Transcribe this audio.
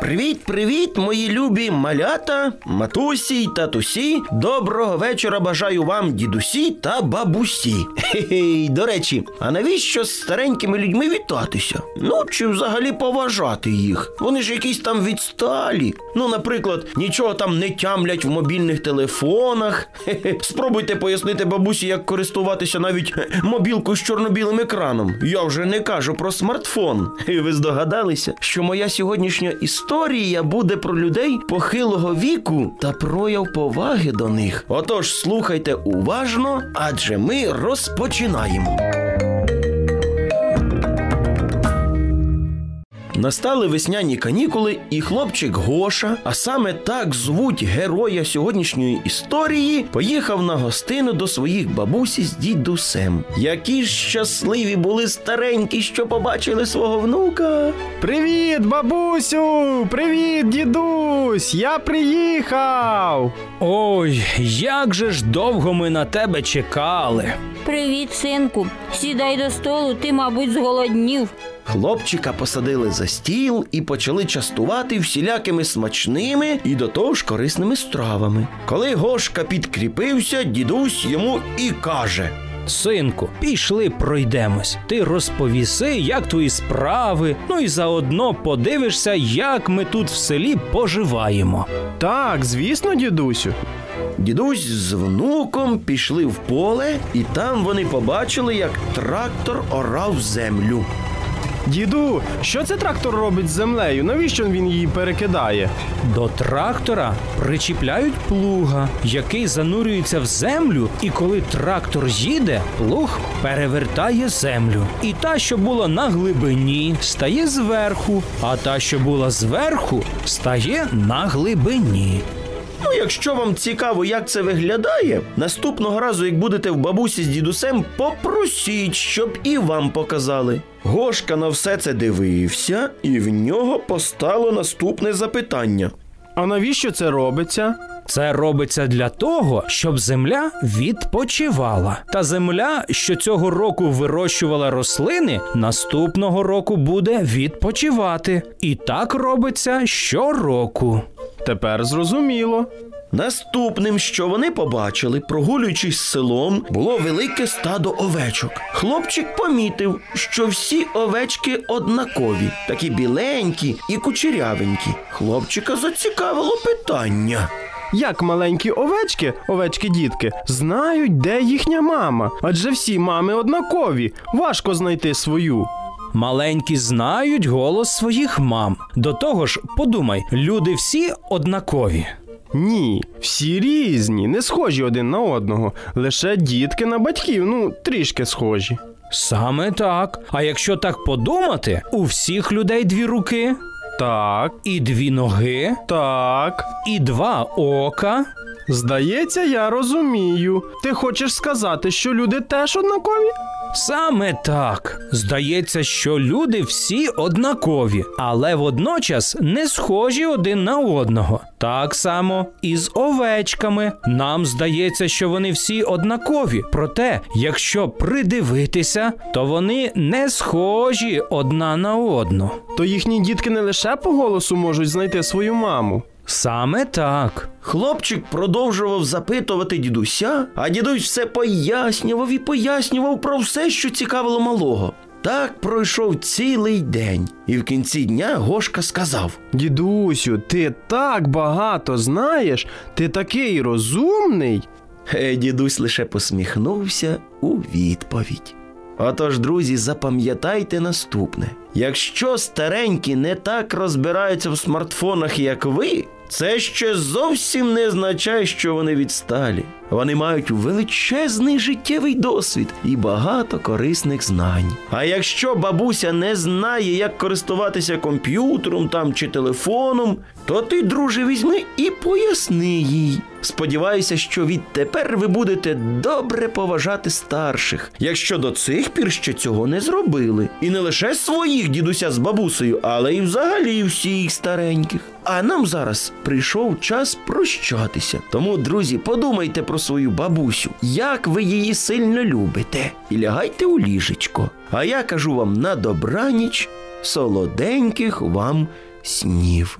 Привіт, привіт, мої любі малята, матусі й татусі. Доброго вечора бажаю вам, дідусі та бабусі. Хе-хей, до речі, а навіщо з старенькими людьми вітатися? Ну, чи взагалі поважати їх? Вони ж якісь там відсталі. Ну, наприклад, нічого там не тямлять в мобільних телефонах. Хе-хе. Спробуйте пояснити бабусі, як користуватися навіть мобілкою з чорно-білим екраном. Я вже не кажу про смартфон. І ви здогадалися, що моя сьогоднішня історія буде про людей похилого віку та прояв поваги до них. Отож, слухайте уважно, адже ми розпочинаємо. Настали весняні канікули, і хлопчик Гоша, а саме так звуть героя сьогоднішньої історії, поїхав на гостину до своїх бабусі з дідусем. Які ж щасливі були старенькі, що побачили свого внука. Привіт, бабусю! Привіт, дідусь! Я приїхав! Ой, як же ж довго ми на тебе чекали. Привіт, синку. Сідай до столу, ти, мабуть, зголоднів. Хлопчика посадили за стіл і почали частувати всілякими смачними і до того ж корисними стравами. Коли Гошка підкріпився, дідусь йому і каже: Синку, пішли пройдемось. Ти розповіси, як твої справи, ну і заодно подивишся, як ми тут в селі поживаємо. Так, звісно, дідусю. Дідусь з внуком пішли в поле, і там вони побачили, як трактор орав землю. Діду, що це трактор робить з землею? Навіщо він її перекидає? До трактора причіпляють плуга, який занурюється в землю, і коли трактор їде, плуг перевертає землю. І та, що була на глибині, стає зверху, а та, що була зверху, стає на глибині. Якщо вам цікаво, як це виглядає, наступного разу, як будете в бабусі з дідусем, попросіть, щоб і вам показали. Гошка на все це дивився, і в нього постало наступне запитання. А навіщо це робиться? Це робиться для того, щоб земля відпочивала. Та земля, що цього року вирощувала рослини, наступного року буде відпочивати. І так робиться щороку. Тепер зрозуміло. Наступним, що вони побачили, прогулюючись селом, було велике стадо овечок. Хлопчик помітив, що всі овечки однакові, такі біленькі і кучерявенькі. Хлопчика зацікавило питання. Як маленькі овечки, овечки-дітки, знають, де їхня мама. Адже всі мами однакові. Важко знайти свою. Маленькі знають голос своїх мам. До того ж, подумай, люди всі однакові. Ні, всі різні, не схожі один на одного. Лише дітки на батьків, ну, трішки схожі. Саме так. А якщо так подумати, у всіх людей дві руки, Так, і дві ноги, так. і два ока. Здається, я розумію. Ти хочеш сказати, що люди теж однакові? Саме так. Здається, що люди всі однакові, але водночас не схожі один на одного. Так само і з овечками. Нам здається, що вони всі однакові. Проте, якщо придивитися, то вони не схожі одна на одну. То їхні дітки не лише по голосу можуть знайти свою маму. Саме так. Хлопчик продовжував запитувати дідуся, а дідусь все пояснював і пояснював про все, що цікавило малого. Так пройшов цілий день, і в кінці дня Гошка сказав: Дідусю, ти так багато знаєш, ти такий розумний. Е, дідусь лише посміхнувся у відповідь. Отож, друзі, запам'ятайте наступне: якщо старенькі не так розбираються в смартфонах, як ви, це ще зовсім не означає, що вони відсталі. Вони мають величезний життєвий досвід і багато корисних знань. А якщо бабуся не знає, як користуватися комп'ютером там чи телефоном, то ти, друже, візьми і поясни їй. Сподіваюся, що відтепер ви будете добре поважати старших, якщо до цих пір ще цього не зробили. І не лише своїх дідуся з бабусею, але й взагалі всіх стареньких. А нам зараз прийшов час прощатися. Тому, друзі, подумайте про свою бабусю, як ви її сильно любите, і лягайте у ліжечко. А я кажу вам на добраніч, солоденьких вам снів.